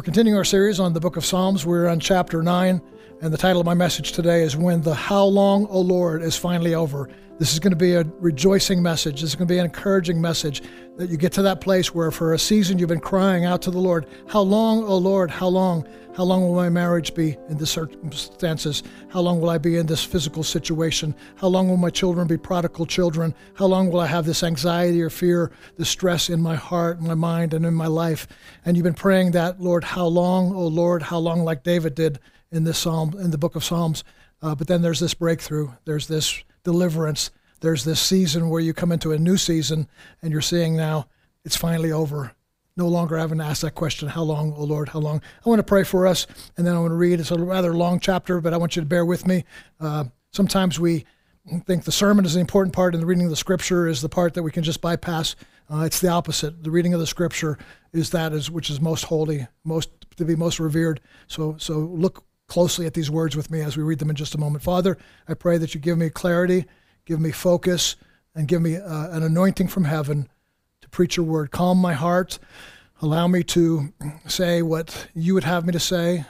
We're continuing our series on the book of Psalms. We're on chapter 9, and the title of my message today is When the How Long, O Lord, is Finally Over. This is going to be a rejoicing message. This is going to be an encouraging message that you get to that place where for a season you've been crying out to the Lord, How long, O Lord, how long? How long will my marriage be in this circumstances? How long will I be in this physical situation? How long will my children be prodigal children? How long will I have this anxiety or fear, this stress in my heart, my mind, and in my life? And you've been praying that, Lord, how long, O Lord, how long, like David did in this psalm, in the book of Psalms. Uh, but then there's this breakthrough. There's this deliverance. There's this season where you come into a new season and you're seeing now it's finally over. No longer having to ask that question, how long, oh Lord, how long? I want to pray for us and then I want to read. It's a rather long chapter, but I want you to bear with me. Uh, sometimes we think the sermon is the important part and the reading of the scripture is the part that we can just bypass. Uh, it's the opposite. The reading of the scripture is that is which is most holy, most to be most revered. So so look closely at these words with me as we read them in just a moment. Father, I pray that you give me clarity, give me focus, and give me uh, an anointing from heaven to preach your word. Calm my heart. Allow me to say what you would have me to say,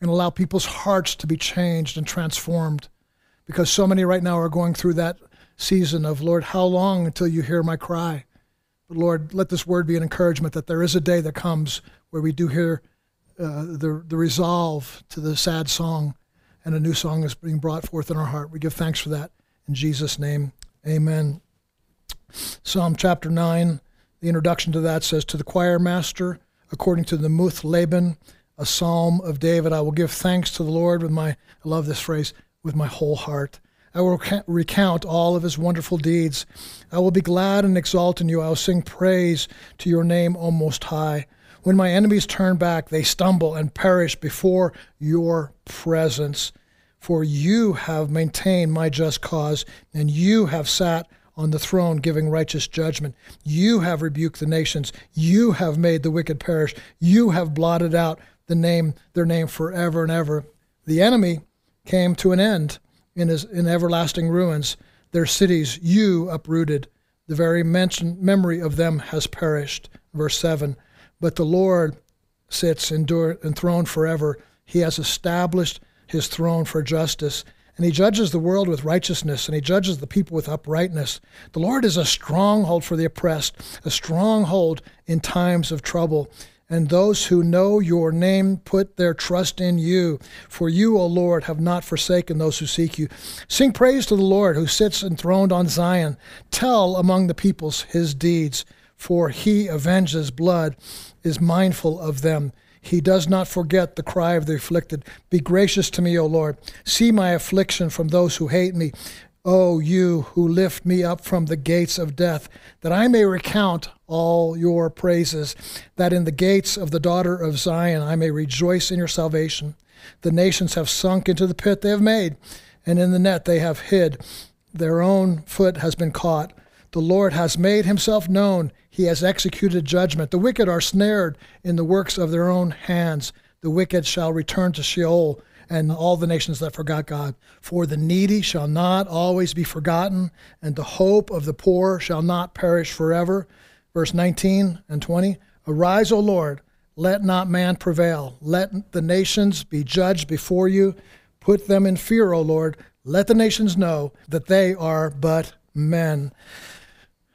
and allow people's hearts to be changed and transformed. Because so many right now are going through that season of, Lord, how long until you hear my cry? But Lord, let this word be an encouragement that there is a day that comes where we do hear uh, the, the resolve to the sad song, and a new song is being brought forth in our heart. We give thanks for that. In Jesus' name, amen. Psalm chapter 9, the introduction to that says, To the choir master, according to the Muth-labben, a psalm of David, I will give thanks to the Lord with my, I love this phrase, with my whole heart. I will recount all of his wonderful deeds. I will be glad and exult in you. I will sing praise to your name, O Most High. When my enemies turn back, they stumble and perish before your presence. For you have maintained my just cause, and you have sat on the throne giving righteous judgment. You have rebuked the nations. You have made the wicked perish. You have blotted out the name, their name forever and ever. The enemy came to an end in, his, in everlasting ruins. Their cities you uprooted. The very mention, memory of them has perished. Verse 7 but the Lord sits enthroned forever. He has established his throne for justice, and he judges the world with righteousness, and he judges the people with uprightness. The Lord is a stronghold for the oppressed, a stronghold in times of trouble. And those who know your name put their trust in you. For you, O Lord, have not forsaken those who seek you. Sing praise to the Lord who sits enthroned on Zion. Tell among the peoples his deeds for he avenges blood, is mindful of them. He does not forget the cry of the afflicted. Be gracious to me, O Lord. See my affliction from those who hate me. O you who lift me up from the gates of death, that I may recount all your praises, that in the gates of the daughter of Zion I may rejoice in your salvation. The nations have sunk into the pit they have made, and in the net they have hid. Their own foot has been caught. The Lord has made himself known. He has executed judgment. The wicked are snared in the works of their own hands. The wicked shall return to Sheol and all the nations that forgot God. For the needy shall not always be forgotten, and the hope of the poor shall not perish forever. Verse 19 and 20 Arise, O Lord, let not man prevail. Let the nations be judged before you. Put them in fear, O Lord. Let the nations know that they are but men.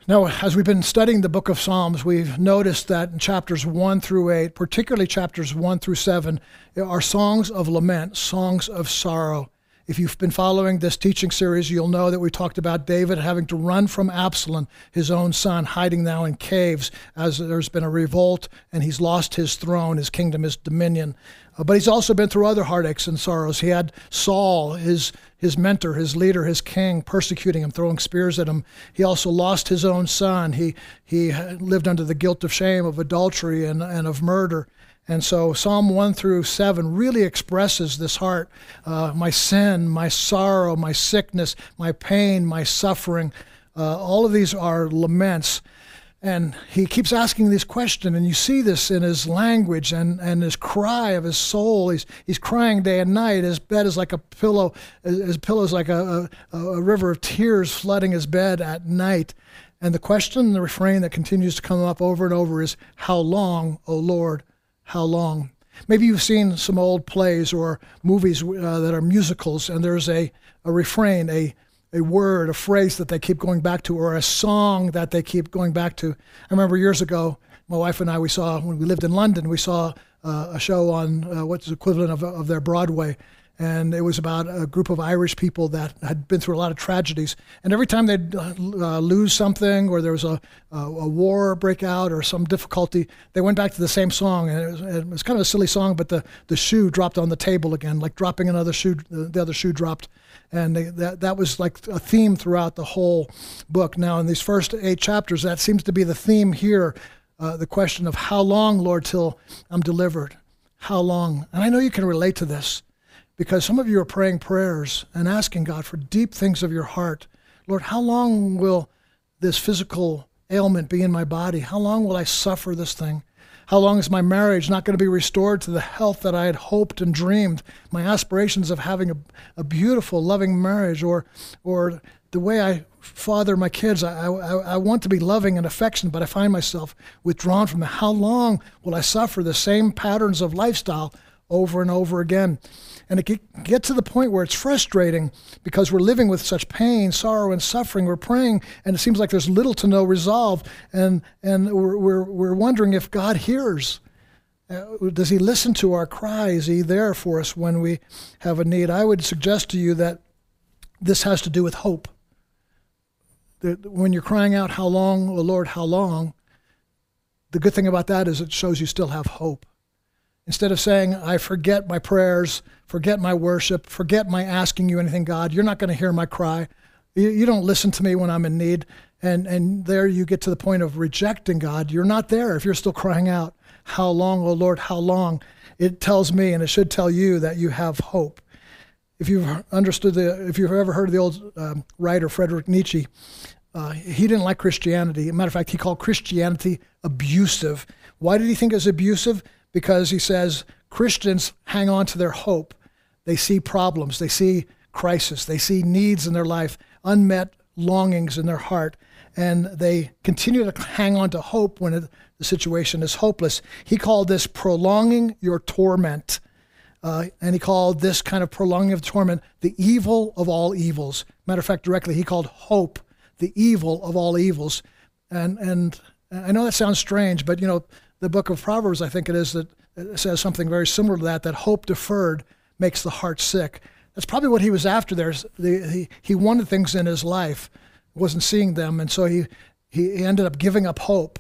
Now, as we've been studying the book of Psalms, we've noticed that in chapters 1 through 8, particularly chapters 1 through 7, are songs of lament, songs of sorrow. If you've been following this teaching series, you'll know that we talked about David having to run from Absalom, his own son, hiding now in caves as there's been a revolt and he's lost his throne, his kingdom, his dominion. Uh, but he's also been through other heartaches and sorrows. He had Saul, his, his mentor, his leader, his king, persecuting him, throwing spears at him. He also lost his own son. He, he lived under the guilt of shame of adultery and, and of murder. And so Psalm 1 through 7 really expresses this heart uh, my sin, my sorrow, my sickness, my pain, my suffering. Uh, all of these are laments. And he keeps asking this question, and you see this in his language and, and his cry of his soul. He's, he's crying day and night. His bed is like a pillow, his pillow is like a, a, a river of tears flooding his bed at night. And the question, the refrain that continues to come up over and over is, How long, O Lord, how long? Maybe you've seen some old plays or movies uh, that are musicals, and there's a, a refrain, a, a word, a phrase that they keep going back to, or a song that they keep going back to. I remember years ago, my wife and I, we saw, when we lived in London, we saw uh, a show on uh, what's the equivalent of, of their Broadway and it was about a group of Irish people that had been through a lot of tragedies. And every time they'd uh, lose something, or there was a, a, war break out, or some difficulty, they went back to the same song. And it was, it was, kind of a silly song, but the, the shoe dropped on the table again, like dropping another shoe. The other shoe dropped, and they, that that was like a theme throughout the whole book. Now, in these first eight chapters, that seems to be the theme here. Uh, the question of how long, Lord, till I'm delivered? How long? And I know you can relate to this because some of you are praying prayers and asking God for deep things of your heart. Lord, how long will this physical ailment be in my body? How long will I suffer this thing? How long is my marriage not going to be restored to the health that I had hoped and dreamed? My aspirations of having a, a beautiful, loving marriage, or, or the way I father my kids, I, I, I want to be loving and affectionate, but I find myself withdrawn from them. How long will I suffer the same patterns of lifestyle over and over again? And it get, get to the point where it's frustrating because we're living with such pain, sorrow, and suffering. We're praying, and it seems like there's little to no resolve. And, and we're, we're, we're wondering if God hears. Uh, does he listen to our cry? Is he there for us when we have a need? I would suggest to you that this has to do with hope. That when you're crying out, How long, O Lord, how long? The good thing about that is it shows you still have hope. Instead of saying, I forget my prayers, forget my worship, forget my asking you anything, God, you're not going to hear my cry. You, you, don't listen to me when I'm in need. And, and there you get to the point of rejecting God. You're not there if you're still crying out, How long, O Lord, how long? It tells me, and it should tell you, that you have hope. If you've understood the, if you've ever heard of the old um, writer Frederick Nietzsche, uh, he didn't like Christianity. Matter of fact, he called Christianity abusive. Why did he think it was abusive? Because he says Christians hang on to their hope. They see problems, they see crisis, they see needs in their life, unmet longings in their heart, and they continue to hang on to hope when it, the situation is hopeless. He called this prolonging your torment. Uh, and he called this kind of prolonging of torment the evil of all evils. Matter of fact, directly, he called hope the evil of all evils. And, and I know that sounds strange, but you know, the book of Proverbs, I think it is, that says something very similar to that, that hope deferred makes the heart sick. That's probably what he was after there. He, he wanted things in his life, wasn't seeing them, and so he, he ended up giving up hope.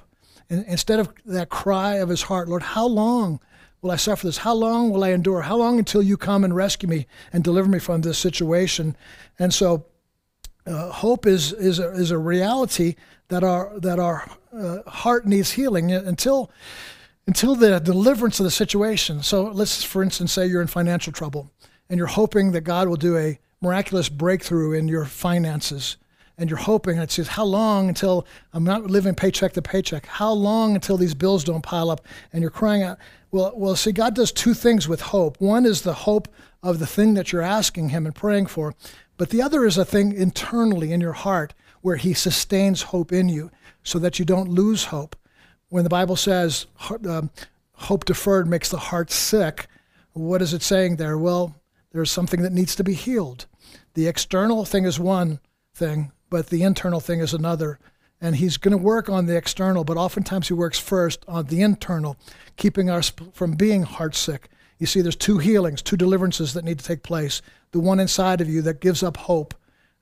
And instead of that cry of his heart, Lord, how long will I suffer this? How long will I endure? How long until you come and rescue me and deliver me from this situation? And so uh, hope is, is, a, is a reality that our, that our uh, heart needs healing until until the deliverance of the situation. So let's, for instance, say you're in financial trouble and you're hoping that God will do a miraculous breakthrough in your finances. And you're hoping, and it says, How long until I'm not living paycheck to paycheck? How long until these bills don't pile up? And you're crying out. Well, well, see, God does two things with hope. One is the hope of the thing that you're asking Him and praying for, but the other is a thing internally in your heart where He sustains hope in you so that you don't lose hope. When the Bible says um, hope deferred makes the heart sick, what is it saying there? Well, there's something that needs to be healed. The external thing is one thing, but the internal thing is another. And he's going to work on the external, but oftentimes he works first on the internal, keeping us from being heart sick. You see, there's two healings, two deliverances that need to take place. The one inside of you that gives up hope,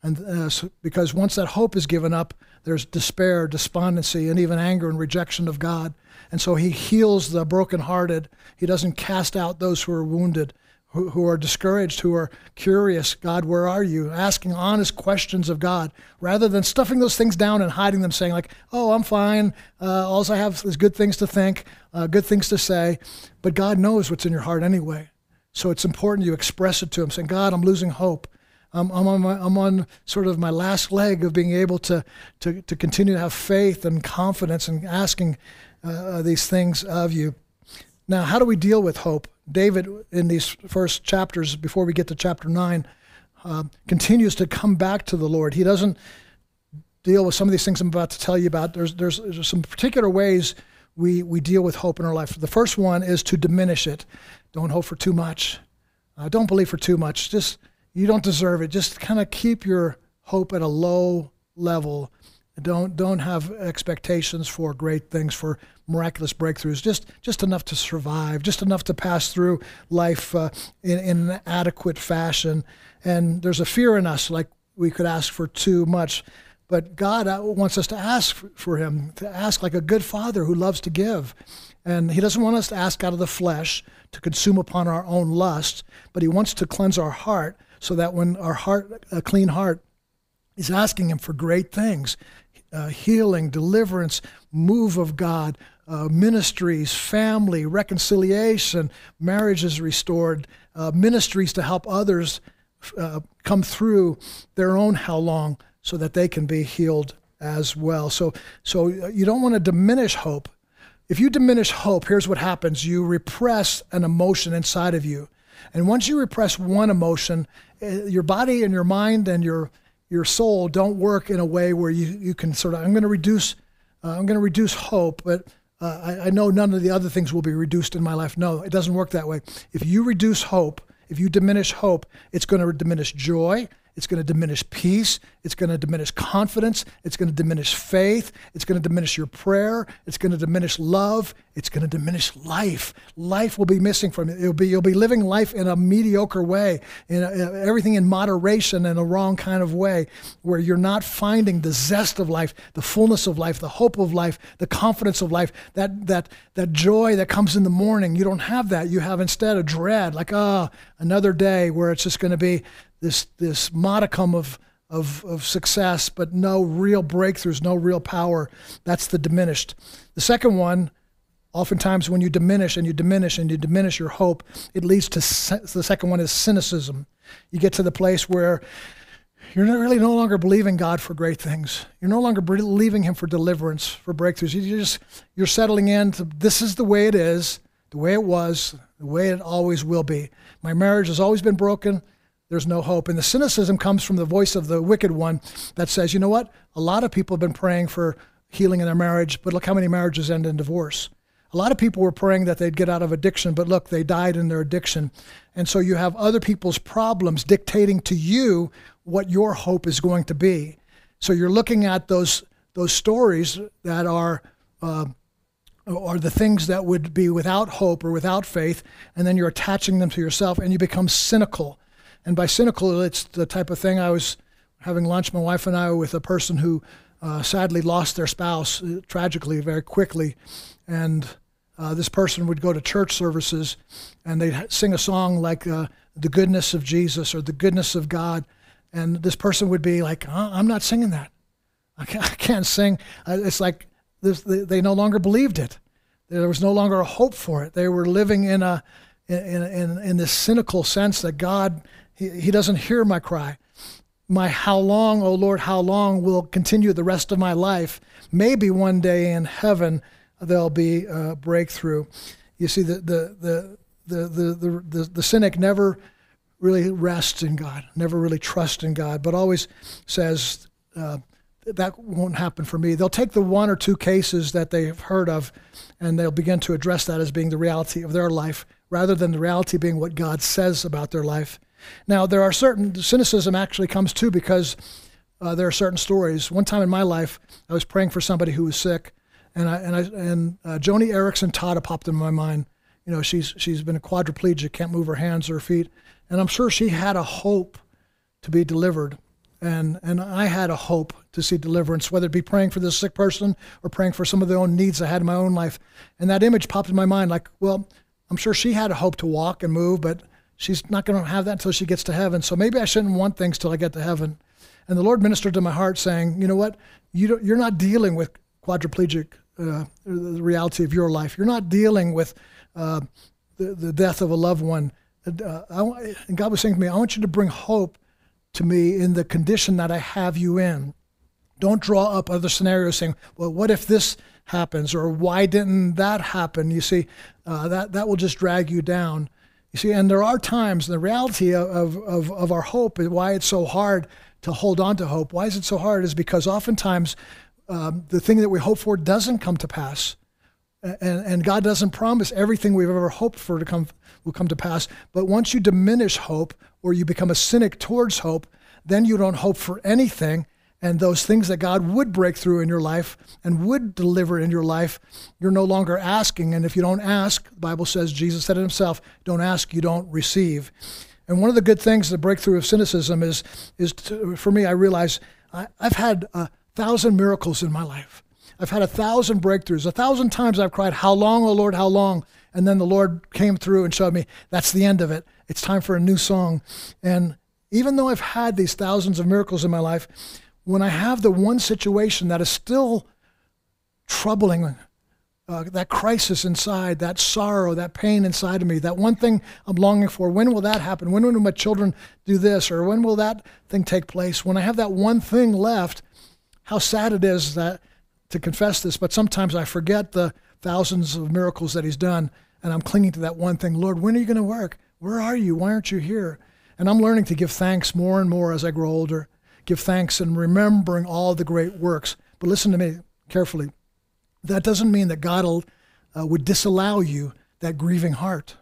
and uh, because once that hope is given up, there's despair, despondency, and even anger and rejection of God. And so he heals the brokenhearted. He doesn't cast out those who are wounded, who, who are discouraged, who are curious. God, where are you? Asking honest questions of God rather than stuffing those things down and hiding them, saying, like, oh, I'm fine. Uh, all I have is good things to think, uh, good things to say. But God knows what's in your heart anyway. So it's important you express it to Him, saying, God, I'm losing hope. I'm, I'm, on my, I'm on sort of my last leg of being able to, to, to continue to have faith and confidence and asking uh, these things of you. Now, how do we deal with hope? David, in these first chapters, before we get to chapter 9, uh, continues to come back to the Lord. He doesn't deal with some of these things I'm about to tell you about. There's, there's, there's some particular ways we, we deal with hope in our life. The first one is to diminish it. Don't hope for too much. Uh, don't believe for too much. Just you don't deserve it. Just kind of keep your hope at a low level. Don't don't have expectations for great things, for miraculous breakthroughs. Just just enough to survive. Just enough to pass through life uh, in, in an adequate fashion. And there's a fear in us, like we could ask for too much. But God uh, wants us to ask for Him, to ask like a good father who loves to give. And He doesn't want us to ask out of the flesh to consume upon our own lust, but He wants to cleanse our heart so that when our heart, a clean heart, is asking Him for great things uh, healing, deliverance, move of God, uh, ministries, family, reconciliation, marriages restored, uh, ministries to help others uh, come through their own how long so that they can be healed as well. So, so you don't want to diminish hope. If you diminish hope, here's what happens you repress an emotion inside of you. And once you repress one emotion, eh, your body and your mind and your your soul don't work in a way where you, you can sort of I'm going to reduce uh, I'm going to reduce hope, but uh, I, I know none of the other things will be reduced in my life. No, it doesn't work that way. If you reduce hope, if you diminish hope, it's going to diminish joy. It's going to diminish peace. It's going to diminish confidence. It's going to diminish faith. It's going to diminish your prayer. It's going to diminish love. It's going to diminish life. Life will be missing from it. It'll be, you'll be living life in a mediocre way, in a, everything in moderation in a wrong kind of way, where you're not finding the zest of life, the fullness of life, the hope of life, the confidence of life, that, that, that joy that comes in the morning. You don't have that. You have instead a dread, like, ah, oh, another day where it's just going to be this this modicum of of, of success, but no real breakthroughs, no real power. That's the diminished. The second one, oftentimes when you diminish and you diminish and you diminish your hope, it leads to the second one is cynicism. You get to the place where you're really no longer believing God for great things. You're no longer believing Him for deliverance, for breakthroughs. You just you're settling into this is the way it is, the way it was, the way it always will be. My marriage has always been broken there's no hope. And the cynicism comes from the voice of the wicked one that says, you know what? A lot of people have been praying for healing in their marriage, but look how many marriages end in divorce. A lot of people were praying that they'd get out of addiction, but look, they died in their addiction. And so you have other people's problems dictating to you what your hope is going to be. So you're looking at those those stories that are uh, are the things that would be without hope or without faith, and then you're attaching them to yourself, and you become cynical. And by cynical, it's the type of thing I was having lunch, my wife and I, with a person who uh, sadly lost their spouse uh, tragically very quickly. And uh, this person would go to church services and they'd sing a song like uh, The Goodness of Jesus or The Goodness of God. And this person would be like, I'm not singing that. I can't, I can't sing. Uh, it's like this, they, they no longer believed it. There was no longer a hope for it. They were living in a in, in, in this cynical sense that God he, he doesn't hear my cry. My how long, oh Lord, how long will continue the rest of my life. Maybe one day in heaven there'll be a breakthrough. You see, the, the, the, the, the, the, the, the cynic never really rests in God, never really trusts in God, but always says, uh, that won't happen for me. They'll take the one or two cases that they've heard of and they'll begin to address that as being the reality of their life rather than the reality being what God says about their life. Now, there are certain, cynicism actually comes too because uh, there are certain stories. One time in my life, I was praying for somebody who was sick, and I, and I, and uh, Joni Eareckson Tada popped in my mind. You know, she's, she's been a quadriplegic, can't move her hands or her feet, and I'm sure she had a hope to be delivered. And, and I had a hope to see deliverance, whether it be praying for this sick person or praying for some of the own needs I had in my own life. And that image popped in my mind like, well, I'm sure she had a hope to walk and move, but she's not going to have that until she gets to heaven. So maybe I shouldn't want things till I get to heaven. And the Lord ministered to my heart, saying, "You know what? You you're not dealing with quadriplegic, uh, the reality of your life. You're not dealing with uh, the the death of a loved one. Uh, I, and God was saying to me, I want you to bring hope to me in the condition that I have you in. Don't draw up other scenarios saying, well, what if this happens or why didn't that happen? You see, uh, that that will just drag you down." You see, and there are times, the reality of, of, of our hope, and why it's so hard to hold on to hope, why is it so hard, is because oftentimes um, the thing that we hope for doesn't come to pass. And, and God doesn't promise everything we've ever hoped for to come will come to pass. But once you diminish hope or you become a cynic towards hope, then you don't hope for anything. And those things that God would break through in your life and would deliver in your life, you're no longer asking. And if you don't ask, the Bible says, Jesus said it himself, don't ask, you don't receive. And one of the good things, the breakthrough of cynicism is, is to, for me, I realize I, I've had a thousand miracles in my life. I've had a thousand breakthroughs. A thousand times I've cried, How long, O Lord, how long? And then the Lord came through and showed me that's the end of it. It's time for a new song. And even though I've had these thousands of miracles in my life, when I have the one situation that is still troubling, uh, that crisis inside, that sorrow, that pain inside of me, that one thing I'm longing for, when will that happen? When will my children do this? Or when will that thing take place? When I have that one thing left, how sad it is that to confess this, but sometimes I forget the thousands of miracles that he's done, and I'm clinging to that one thing. Lord, when are you going to work? Where are you? Why aren't you here? And I'm learning to give thanks more and more as I grow older. Give thanks and remembering all the great works. But listen to me carefully. That doesn't mean that God uh, would disallow you that grieving heart.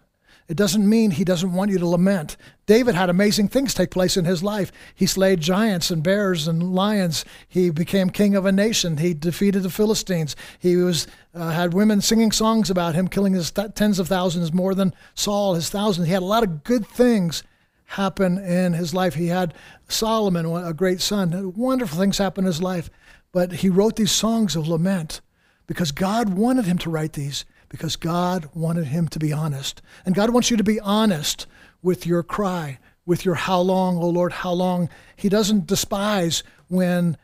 It doesn't mean he doesn't want you to lament. David had amazing things take place in his life. He slayed giants and bears and lions. He became king of a nation. He defeated the Philistines. He was uh, had women singing songs about him, killing his th- tens of thousands more than Saul, his thousands. He had a lot of good things happen in his life. He had Solomon, a great son. Wonderful things happen in his life. But he wrote these songs of lament because God wanted him to write these because God wanted him to be honest. And God wants you to be honest with your cry, with your how long, oh Lord, how long. He doesn't despise when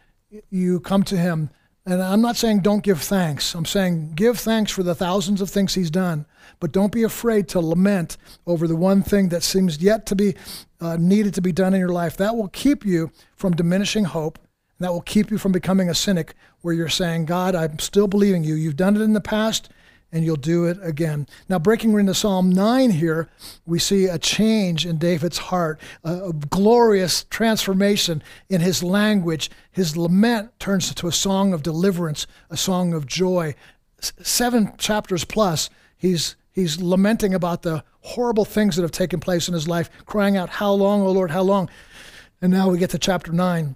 you come to him. And I'm not saying don't give thanks. I'm saying give thanks for the thousands of things he's done, but don't be afraid to lament over the one thing that seems yet to be uh, needed to be done in your life. That will keep you from diminishing hope. And that will keep you from becoming a cynic where you're saying, God, I'm still believing you. You've done it in the past and you'll do it again. Now, breaking into Psalm 9 here, we see a change in David's heart, a, a, glorious transformation in his language. His lament turns into a song of deliverance, a song of joy. S- seven chapters plus, he's, he's lamenting about the horrible things that have taken place in his life, crying out, How long, O Lord, how long? And now we get to chapter 9.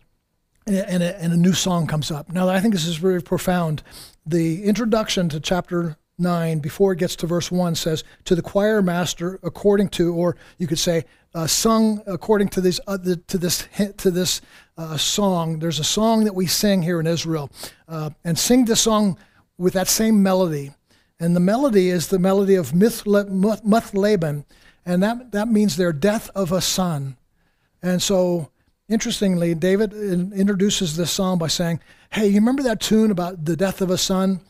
And a, and a new song comes up. Now, I think this is very profound. The introduction to chapter 9, before it gets to verse 1, says, To the choir master, according to, or you could say, uh, sung according to this, uh, the, to this, to this uh, song. There's a song that we sing here in Israel. Uh, and sing the song with that same melody. And the melody is the melody of Muth And that, that means their death of a son. And so, interestingly, David introduces this song by saying, Hey, you remember that tune about the death of a son?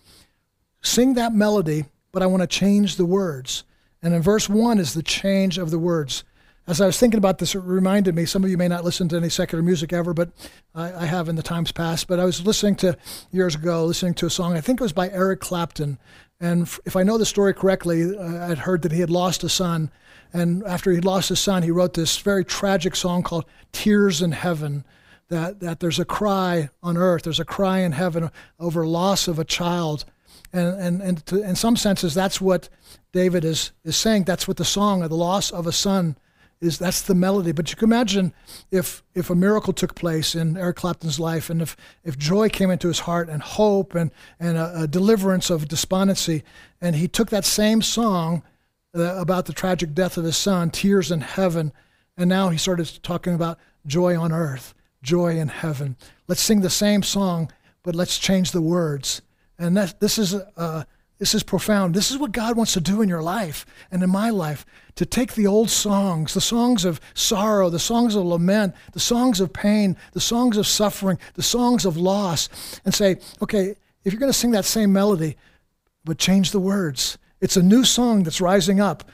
sing that melody, but I want to change the words. And in verse 1 is the change of the words. As I was thinking about this, it reminded me, some of you may not listen to any secular music ever, but I, I have in the times past. But I was listening to, years ago, listening to a song, I think it was by Eric Clapton. And if I know the story correctly, uh, I'd heard that he had lost a son. And after he lost his son, he wrote this very tragic song called Tears in Heaven. That, that there's a cry on earth, there's a cry in heaven over loss of a child and, and, and to, in some senses, that's what David is, is saying. That's what the song of the loss of a son is. That's the melody. But you can imagine if, if a miracle took place in Eric Clapton's life and if, if joy came into his heart and hope and, and a, a deliverance of despondency, and he took that same song uh, about the tragic death of his son, Tears in Heaven, and now he started talking about joy on earth, joy in heaven. Let's sing the same song, but let's change the words and that, this is uh, this is profound. This is what God wants to do in your life and in my life to take the old songs, the songs of sorrow, the songs of lament, the songs of pain, the songs of suffering, the songs of loss, and say, okay, if you're going to sing that same melody, but change the words. It's a new song that's rising up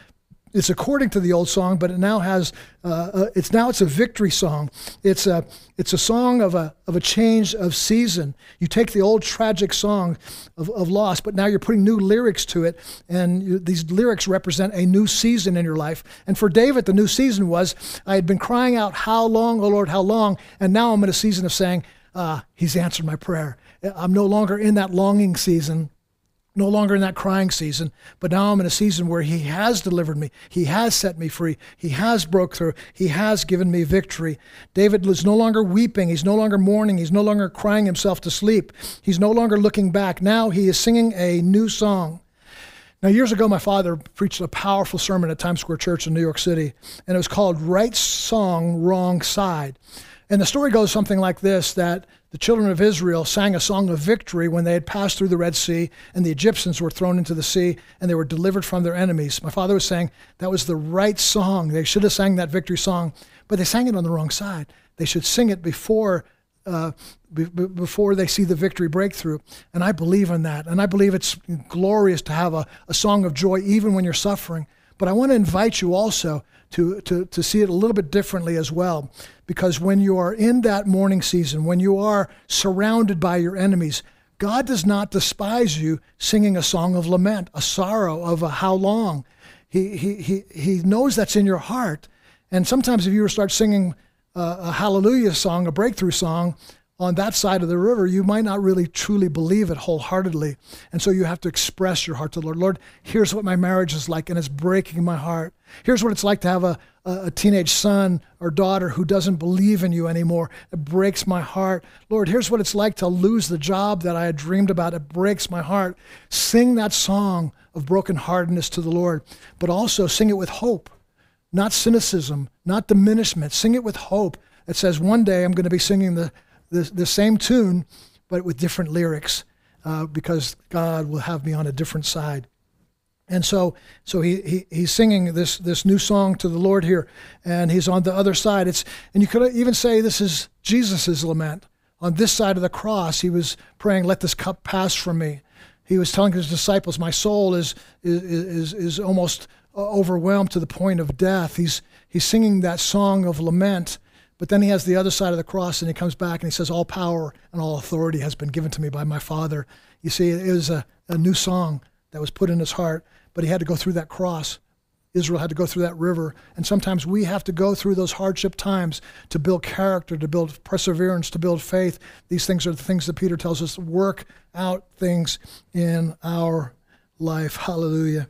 it's according to the old song, but it now has uh, uh, it's now it's a victory song. It's a it's a song of a of a change of season. You take the old tragic song of, of loss, but now you're putting new lyrics to it, and you, these lyrics represent a new season in your life. And for David, the new season was I had been crying out, "How long, O Lord, how long?" And now I'm in a season of saying, uh, "He's answered my prayer." I'm no longer in that longing season. No longer in that crying season, but now I'm in a season where He has delivered me. He has set me free. He has broke through. He has given me victory. David is no longer weeping. He's no longer mourning. He's no longer crying himself to sleep. He's no longer looking back. Now he is singing a new song. Now, years ago, my father preached a powerful sermon at Times Square Church in New York City, and it was called Right Song, Wrong Side. And the story goes something like this that the children of Israel sang a song of victory when they had passed through the Red Sea and the Egyptians were thrown into the sea and they were delivered from their enemies. My father was saying that was the right song. They should have sang that victory song, but they sang it on the wrong side. They should sing it before uh, b- before they see the victory breakthrough. And I believe in that. And I believe it's glorious to have a, a song of joy even when you're suffering. But I want to invite you also to, to, to see it a little bit differently as well. Because when you are in that mourning season, when you are surrounded by your enemies, God does not despise you singing a song of lament, a sorrow of a how long. He, he, he, he knows that's in your heart. And sometimes if you start singing uh, a hallelujah song, a breakthrough song, on that side of the river, you might not really truly believe it wholeheartedly. And so you have to express your heart to the Lord. Lord, here's what my marriage is like, and it's breaking my heart. Here's what it's like to have a, a, teenage son or daughter who doesn't believe in you anymore. It breaks my heart. Lord, here's what it's like to lose the job that I had dreamed about. It breaks my heart. Sing that song of brokenheartedness to the Lord, but also sing it with hope, not cynicism, not diminishment. Sing it with hope. It says, one day I'm going to be singing the the, the same tune, but with different lyrics, uh, because God will have me on a different side. And so, so he, he he's singing this this new song to the Lord here, and he's on the other side. It's and you could even say this is Jesus's lament. On this side of the cross, he was praying, "Let this cup pass from me." He was telling his disciples, "My soul is is is, is almost overwhelmed to the point of death." He's he's singing that song of lament, but then he has the other side of the cross and he comes back and he says, All power and all authority has been given to me by my Father. You see, it was a, a new song that was put in his heart, but he had to go through that cross. Israel had to go through that river. And sometimes we have to go through those hardship times to build character, to build perseverance, to build faith. These things are the things that Peter tells us work out things in our life. Hallelujah.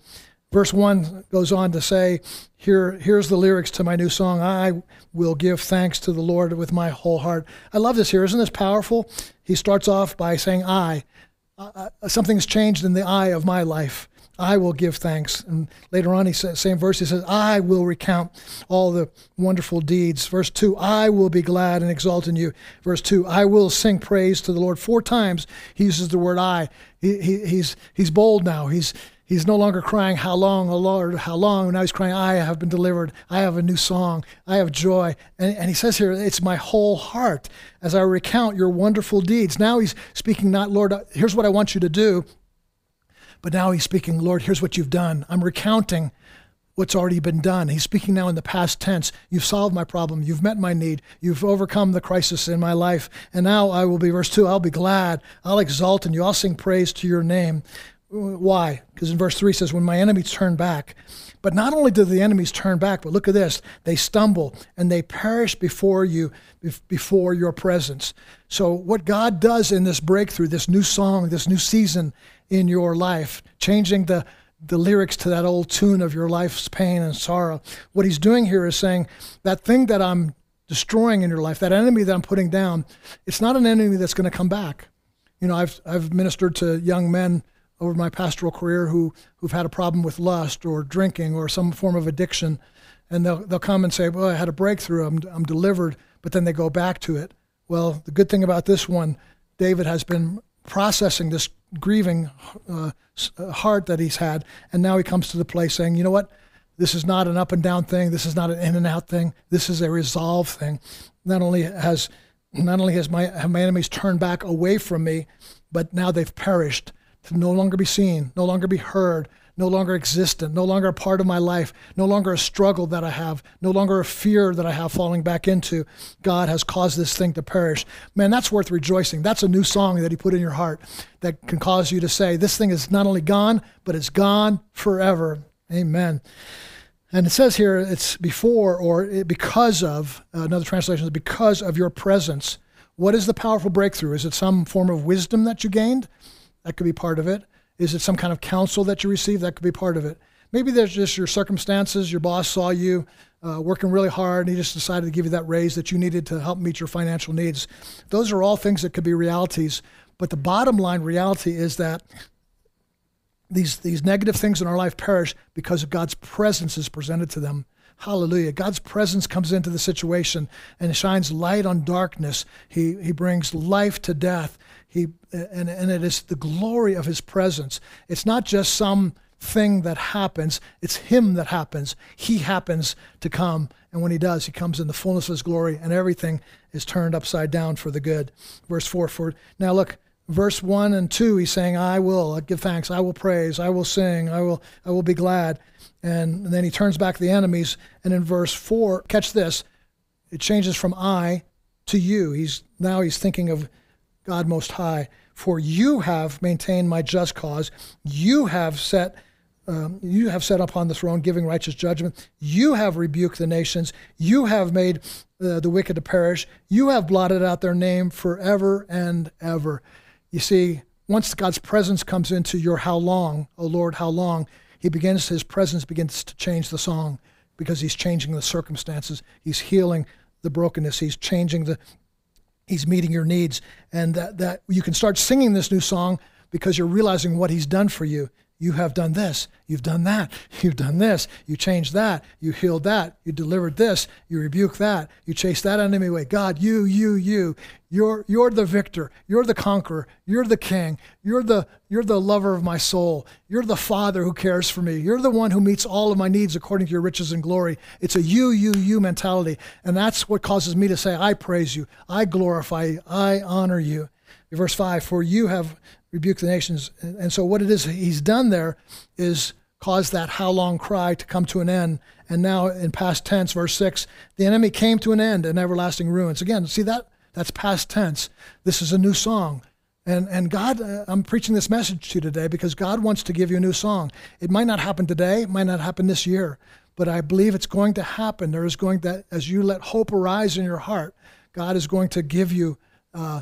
Verse 1 goes on to say, Here, Here's the lyrics to my new song I will give thanks to the Lord with my whole heart. I love this here. Isn't this powerful? He starts off by saying, I. Uh, something's changed in the I of my life. I will give thanks. And later on, he says, same verse, he says, I will recount all the wonderful deeds. Verse 2, I will be glad and exalt in you. Verse 2, I will sing praise to the Lord. Four times he uses the word I. He, he, he's, he's bold now. He's, He's no longer crying, How long, O Lord, how long? Now he's crying, I have been delivered. I have a new song. I have joy. And, and he says here, It's my whole heart as I recount your wonderful deeds. Now he's speaking, not, Lord, uh, here's what I want you to do. But now he's speaking, Lord, here's what you've done. I'm recounting what's already been done. He's speaking now in the past tense. You've solved my problem. You've met my need. You've overcome the crisis in my life. And now I will be, verse 2, I'll be glad. I'll exalt in you. I'll sing praise to your name. Why? Because in verse 3 says, When my enemies turn back. But not only do the enemies turn back, but look at this they stumble and they perish before you, before your presence. So, what God does in this breakthrough, this new song, this new season in your life, changing the the lyrics to that old tune of your life's pain and sorrow. What he's doing here is saying that thing that I'm destroying in your life, that enemy that I'm putting down, it's not an enemy that's going to come back. You know, I've I've ministered to young men over my pastoral career who who've had a problem with lust or drinking or some form of addiction, and they'll they'll come and say, "Well, I had a breakthrough. I'm I'm delivered," but then they go back to it. Well, the good thing about this one, David has been processing this grieving uh, uh, heart that he's had, and now he comes to the place saying, "You know what? This is not an up and down thing. This is not an in and out thing. This is a resolve thing. Not only has not only has my have my enemies turned back away from me, but now they've perished." To no longer be seen, no longer be heard, no longer existent, no longer a part of my life, no longer a struggle that I have, no longer a fear that I have falling back into. God has caused this thing to perish. Man, that's worth rejoicing. That's a new song that He put in your heart that can cause you to say, This thing is not only gone, but it's gone forever. Amen. And it says here it's before or because of, uh, another translation is because of your presence. What is the powerful breakthrough? Is it some form of wisdom that you gained? That could be part of it. Is it some kind of counsel that you receive? That could be part of it. Maybe there's just your circumstances. Your boss saw you uh, working really hard and he just decided to give you that raise that you needed to help meet your financial needs. Those are all things that could be realities. But the bottom line reality is that these, these negative things in our life perish because of God's presence is presented to them. Hallelujah. God's presence comes into the situation and shines light on darkness. He, he brings life to death. He, and, and it is the glory of his presence. It's not just some thing that happens, it's him that happens. He happens to come. And when he does, he comes in the fullness of his glory, and everything is turned upside down for the good. Verse 4 for now look, verse 1 and 2 he's saying i will give thanks i will praise i will sing i will i will be glad and then he turns back the enemies and in verse 4 catch this it changes from i to you he's now he's thinking of god most high for you have maintained my just cause. You have set um, you have set upon the throne giving righteous judgment. You have rebuked the nations. You have made uh, the wicked to perish. You have blotted out their name forever and ever. You see, once God's presence comes into your how long, oh Lord, how long, he begins his presence begins to change the song because he's changing the circumstances. He's healing the brokenness. He's changing the he's meeting your needs and that that you can start singing this new song because you're realizing what he's done for you. You have done this. You've done that. You've done this. You changed that. You healed that. You delivered this. You rebuked that. You chased that enemy away. God, you, you, you. You're, you're the victor. You're the conqueror. You're the king. You're the, you're the lover of my soul. You're the father who cares for me. You're the one who meets all of my needs according to your riches and glory. It's a you, you, you mentality. And that's what causes me to say, I praise you. I glorify you. I honor you. Verse 5 For you have rebuked the nations. And so, what it is he's done there is cause that how long cry to come to an end. And now, in past tense, verse 6, the enemy came to an end in everlasting ruins. Again, see that? That's past tense. This is a new song. And, and God, uh, I'm preaching this message to you today because God wants to give you a new song. It might not happen today, it might not happen this year, but I believe it's going to happen. There is going to, as you let hope arise in your heart, God is going to give you uh,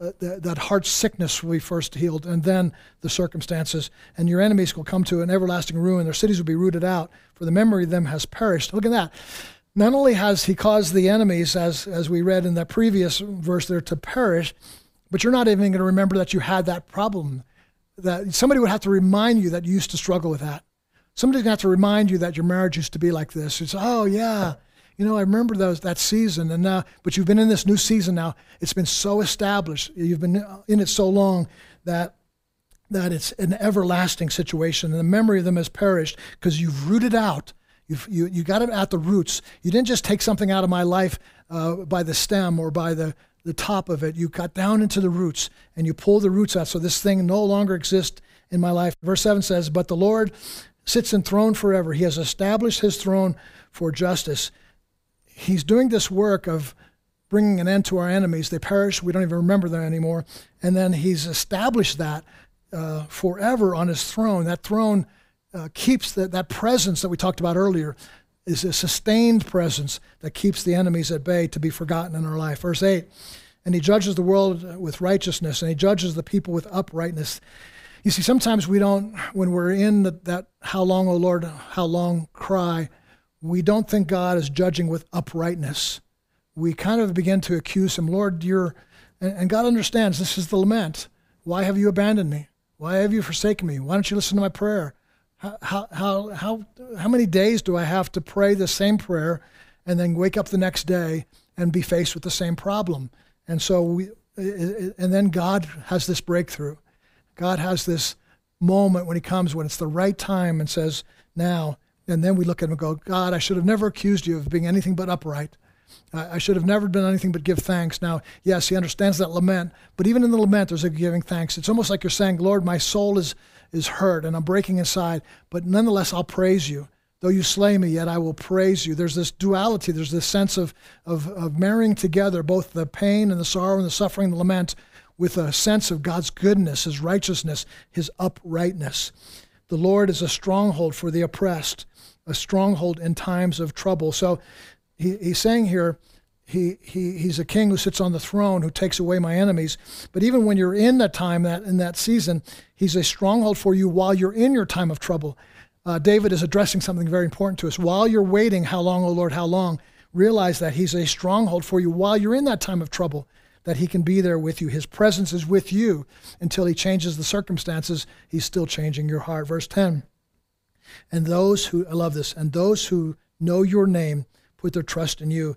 uh, that, that heart sickness will be first healed, and then the circumstances. And your enemies will come to an everlasting ruin. Their cities will be rooted out, for the memory of them has perished. Look at that. Not only has he caused the enemies, as, as we read in that previous verse there, to perish, but you're not even going to remember that you had that problem. That somebody would have to remind you that you used to struggle with that. Somebody's going to have to remind you that your marriage used to be like this. It's, oh, yeah you know, I remember those that season, and now, but you've been in this new season now. It's been so established. You've been in it so long that that it's an everlasting situation, and the memory of them has perished because you've rooted out. You've, you you got it at the roots. You didn't just take something out of my life uh, by the stem or by the the top of it. You got down into the roots and you pull the roots out. So this thing no longer exists in my life. Verse 7 says, But the Lord sits enthroned forever. He has established his throne for justice he's doing this work of bringing an end to our enemies. They perish, we don't even remember them anymore. And then he's established that uh, forever on his throne. That throne uh, keeps the, that presence that we talked about earlier, is a sustained presence that keeps the enemies at bay to be forgotten in our life. Verse 8 And he judges the world with righteousness, and he judges the people with uprightness. You see, sometimes we don't, when we're in the, that how long, O Lord, how long cry, we don't think God is judging with uprightness. We kind of begin to accuse him, Lord, you're, and, God understands this is the lament. Why have you abandoned me? Why have you forsaken me? Why don't you listen to my prayer? How, how, how, how, how many days do I have to pray the same prayer and then wake up the next day and be faced with the same problem? And so we, and then God has this breakthrough. God has this moment when he comes when it's the right time and says, now and then we look at him and go, God, I should have never accused you of being anything but upright. I should have never done anything but give thanks. Now, yes, he understands that lament, but even in the lament, there's a giving thanks. It's almost like you're saying, Lord, my soul is, is hurt and I'm breaking inside, but nonetheless, I'll praise you. Though you slay me, yet I will praise you. There's this duality, there's this sense of, of, of marrying together both the pain and the sorrow and the suffering and the lament with a sense of God's goodness, his righteousness, his uprightness. The Lord is a stronghold for the oppressed a stronghold in times of trouble. So he, he's saying here, he, he, he's a king who sits on the throne who takes away my enemies. But even when you're in that time, that in that season, he's a stronghold for you while you're in your time of trouble. Uh, David is addressing something very important to us. While you're waiting, how long, O Lord, how long? Realize that he's a stronghold for you while you're in that time of trouble, that he can be there with you. His presence is with you until he changes the circumstances. He's still changing your heart. Verse 10. And those who, I love this, and those who know your name put their trust in you.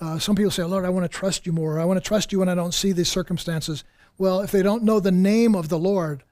Uh, some people say, Lord, I want to trust you more. I want to trust you when I don't see these circumstances. Well, if they don't know the name of the Lord,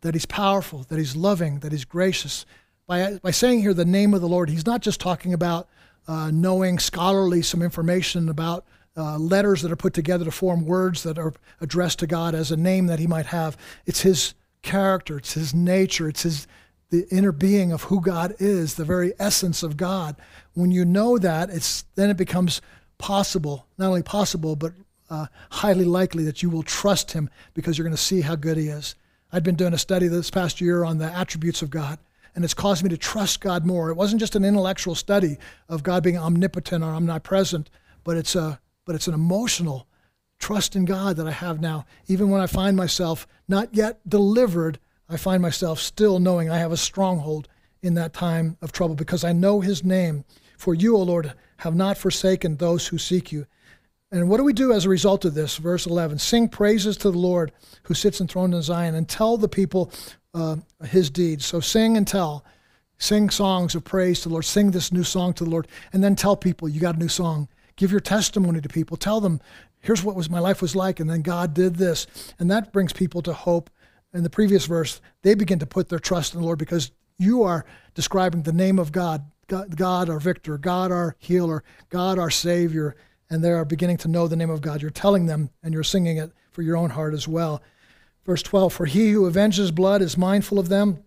that he's powerful, that he's loving, that he's gracious, by, by saying here the name of the Lord, he's not just talking about uh, knowing scholarly some information about uh, letters that are put together to form words that are addressed to God as a name that he might have. It's his character, it's his nature, it's his the inner being of who God is, the very essence of God. When you know that, it's then it becomes possible, not only possible, but uh, highly likely that you will trust him because you're going to see how good he is. I'd been doing a study this past year on the attributes of God, and it's caused me to trust God more. It wasn't just an intellectual study of God being omnipotent or omnipresent, but it's a but it's an emotional trust in God that I have now. Even when I find myself not yet delivered, I find myself still knowing I have a stronghold in that time of trouble because I know his name. For you, O Lord, have not forsaken those who seek you. And what do we do as a result of this? Verse 11 Sing praises to the Lord who sits enthroned in Zion and tell the people uh, his deeds. So sing and tell. Sing songs of praise to the Lord. Sing this new song to the Lord. And then tell people you got a new song. Give your testimony to people. Tell them, here's what was my life was like, and then God did this. And that brings people to hope. In the previous verse, they begin to put their trust in the Lord because you are describing the name of God God, God our victor, God our healer, God our Savior, and they are beginning to know the name of God. You're telling them and you're singing it for your own heart as well. Verse 12 For he who avenges blood is mindful of them.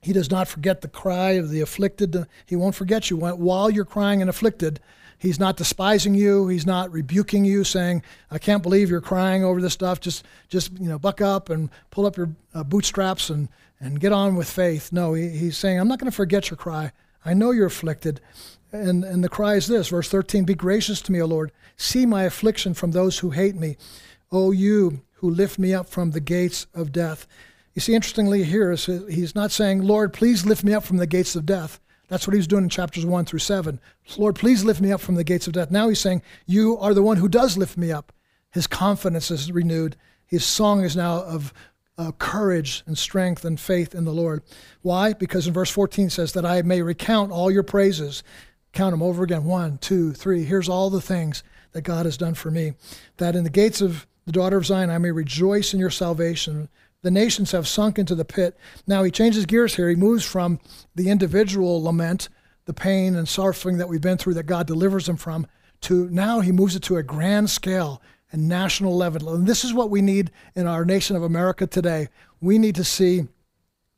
He does not forget the cry of the afflicted. He won't forget you. While you're crying and afflicted, He's not despising you. He's not rebuking you, saying, "I can't believe you're crying over this stuff. Just, just you know, buck up and pull up your uh, bootstraps and and get on with faith." No, he, he's saying, "I'm not going to forget your cry. I know you're afflicted. And, and the cry is this, verse 13 Be gracious to me, O Lord. See my affliction from those who hate me. O you who lift me up from the gates of death. You see, interestingly, here, he's not saying, Lord, please lift me up from the gates of death. That's what he was doing in chapters 1 through 7. Lord, please lift me up from the gates of death. Now he's saying, You are the one who does lift me up. His confidence is renewed. His song is now of uh, courage and strength and faith in the Lord. Why? Because in verse 14 says that I may recount all your praises. Count them over again. One, two, three. Here's all the things that God has done for me. That in the gates of the daughter of Zion I may rejoice in your salvation. The nations have sunk into the pit. Now he changes gears here. He moves from the individual lament, the pain and suffering that we've been through that God delivers them from, to now he moves it to a grand scale and national level. And this is what we need in our nation of America today. We need to see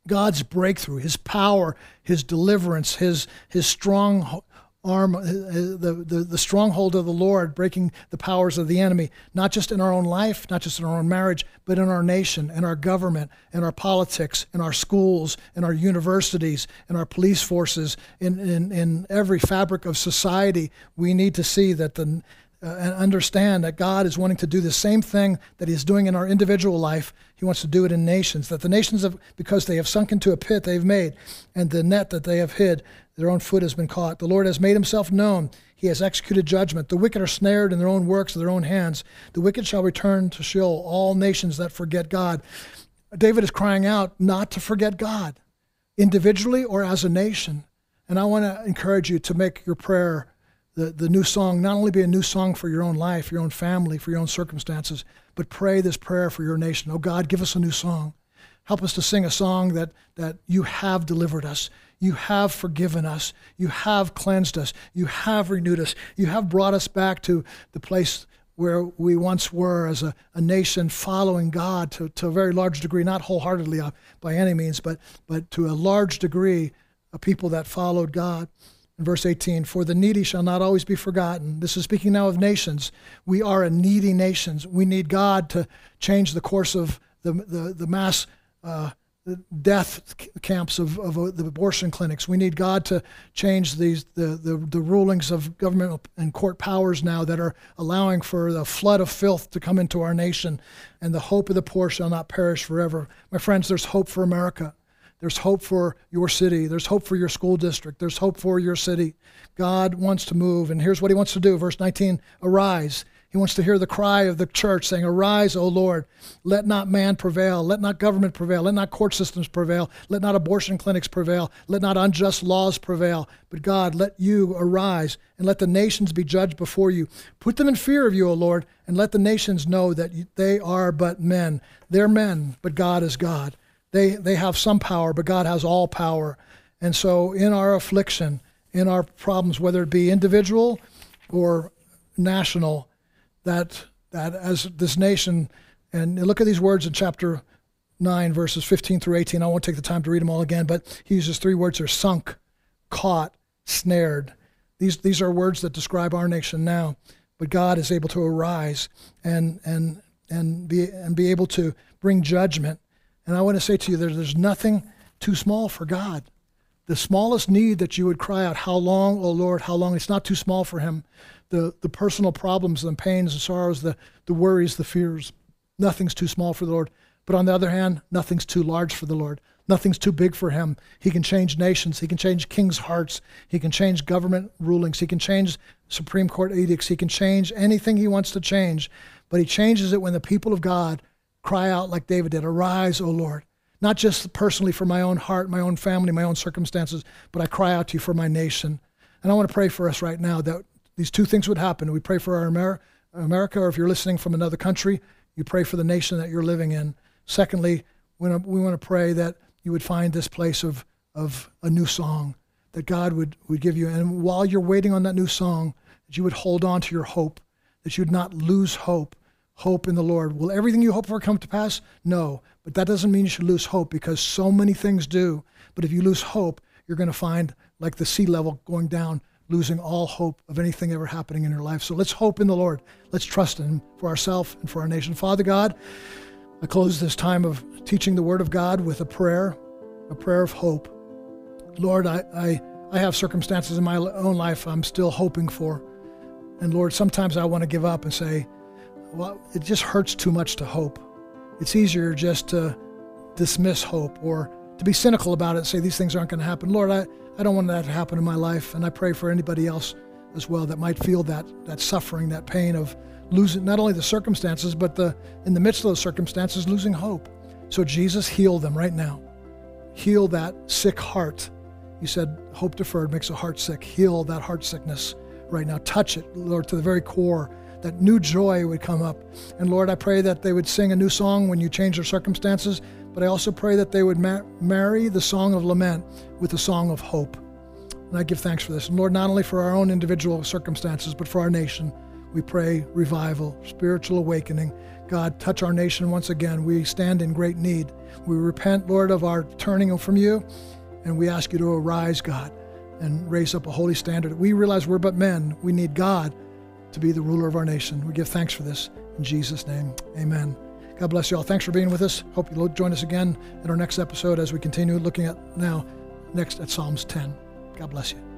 God's breakthrough, His power, His deliverance, His His strong arm, uh, the, the, the stronghold of the Lord, breaking the powers of the enemy, not just in our own life, not just in our own marriage, but in our nation, in our government, in our politics, in our schools, in our universities, in our police forces, in, in, in every fabric of society. We need to see that the uh, and understand that God is wanting to do the same thing that He's doing in our individual life. He wants to do it in nations. That the nations, have, because they have sunk into a pit they've made, and the net that they have hid, their own foot has been caught. The Lord has made Himself known. He has executed judgment. The wicked are snared in their own works of their own hands. The wicked shall return to Sheol, all nations that forget God. David is crying out not to forget God, individually or as a nation. And I want to encourage you to make your prayer the, the new song not only be a new song for your own life, your own family, for your own circumstances, but pray this prayer for your nation. Oh God, give us a new song. Help us to sing a song that, that you have delivered us. You have forgiven us. You have cleansed us. You have renewed us. You have brought us back to the place where we once were as a, a nation following God to, to a very large degree, not wholeheartedly uh, by any means, but, but to a large degree, a people that followed God. In verse 18, for the needy shall not always be forgotten. This is speaking now of nations. We are a needy nation. We need God to change the course of the, the, the mass uh, death camps of, of uh, the abortion clinics. We need God to change these the, the, the rulings of government and court powers now that are allowing for the flood of filth to come into our nation, and the hope of the poor shall not perish forever. My friends, there's hope for America. There's hope for your city. There's hope for your school district. There's hope for your city. God wants to move, and here's what He wants to do. Verse 19 Arise he wants to hear the cry of the church saying, Arise, O Lord. Let not man prevail. Let not government prevail. Let not court systems prevail. Let not abortion clinics prevail. Let not unjust laws prevail. But God, let you arise and let the nations be judged before you. Put them in fear of you, O Lord, and let the nations know that they are but men. They're men, but God is God. They, they have some power, but God has all power. And so, in our affliction, in our problems, whether it be individual or national, that that as this nation, and look at these words in chapter 9, verses 15 through 18. I won't take the time to read them all again, but he uses three words here sunk, caught, snared. These, these are words that describe our nation now. But God is able to arise and, and, and, be, and be able to bring judgment. And I want to say to you, there's, there's nothing too small for God. The smallest need that you would cry out, How long, O Lord, how long? It's not too small for Him the, the personal problems and pains and sorrows, the, the worries, the fears. Nothing's too small for the Lord. But on the other hand, nothing's too large for the Lord. Nothing's too big for him. He can change nations. He can change kings' hearts. He can change government rulings. He can change Supreme Court edicts. He can change anything he wants to change. But he changes it when the people of God cry out like David did Arise, O Lord. Not just personally for my own heart, my own family, my own circumstances, but I cry out to you for my nation. And I want to pray for us right now that these two things would happen. We pray for our Amer- America, or if you're listening from another country, you pray for the nation that you're living in. Secondly, we want to pray that you would find this place of, of a new song that God would, would give you. And while you're waiting on that new song, that you would hold on to your hope, that you'd not lose hope, hope in the Lord. Will everything you hope for come to pass? No. But that doesn't mean you should lose hope because so many things do. But if you lose hope, you're going to find like the sea level going down losing all hope of anything ever happening in your life. So let's hope in the Lord. Let's trust in Him for ourselves and for our nation. Father God, I close this time of teaching the Word of God with a prayer, a prayer of hope. Lord, I, I, I have circumstances in my own life I'm still hoping for. And Lord, sometimes I want to give up and say, well, it just hurts too much to hope. It's easier just to dismiss hope or to be cynical about it and say these things aren't going to happen. Lord, I, I don't want that to happen in my life. And I pray for anybody else as well that might feel that, that suffering, that pain of losing not only the circumstances, but the in the midst of those circumstances, losing hope. So Jesus heal them right now. Heal that sick heart. You said hope deferred makes a heart sick. Heal that heart sickness right now. Touch it, Lord, to the very core. That new joy would come up. And Lord, I pray that they would sing a new song when you change their circumstances, but I also pray that they would ma- marry the song of lament with the song of hope. And I give thanks for this. And Lord, not only for our own individual circumstances, but for our nation, we pray revival, spiritual awakening. God, touch our nation once again. We stand in great need. We repent, Lord, of our turning from you, and we ask you to arise, God, and raise up a holy standard. We realize we're but men. We need God to be the ruler of our nation. We give thanks for this. In Jesus' name, amen. God bless you all. Thanks for being with us. Hope you'll join us again in our next episode as we continue looking at now next at Psalms 10. God bless you.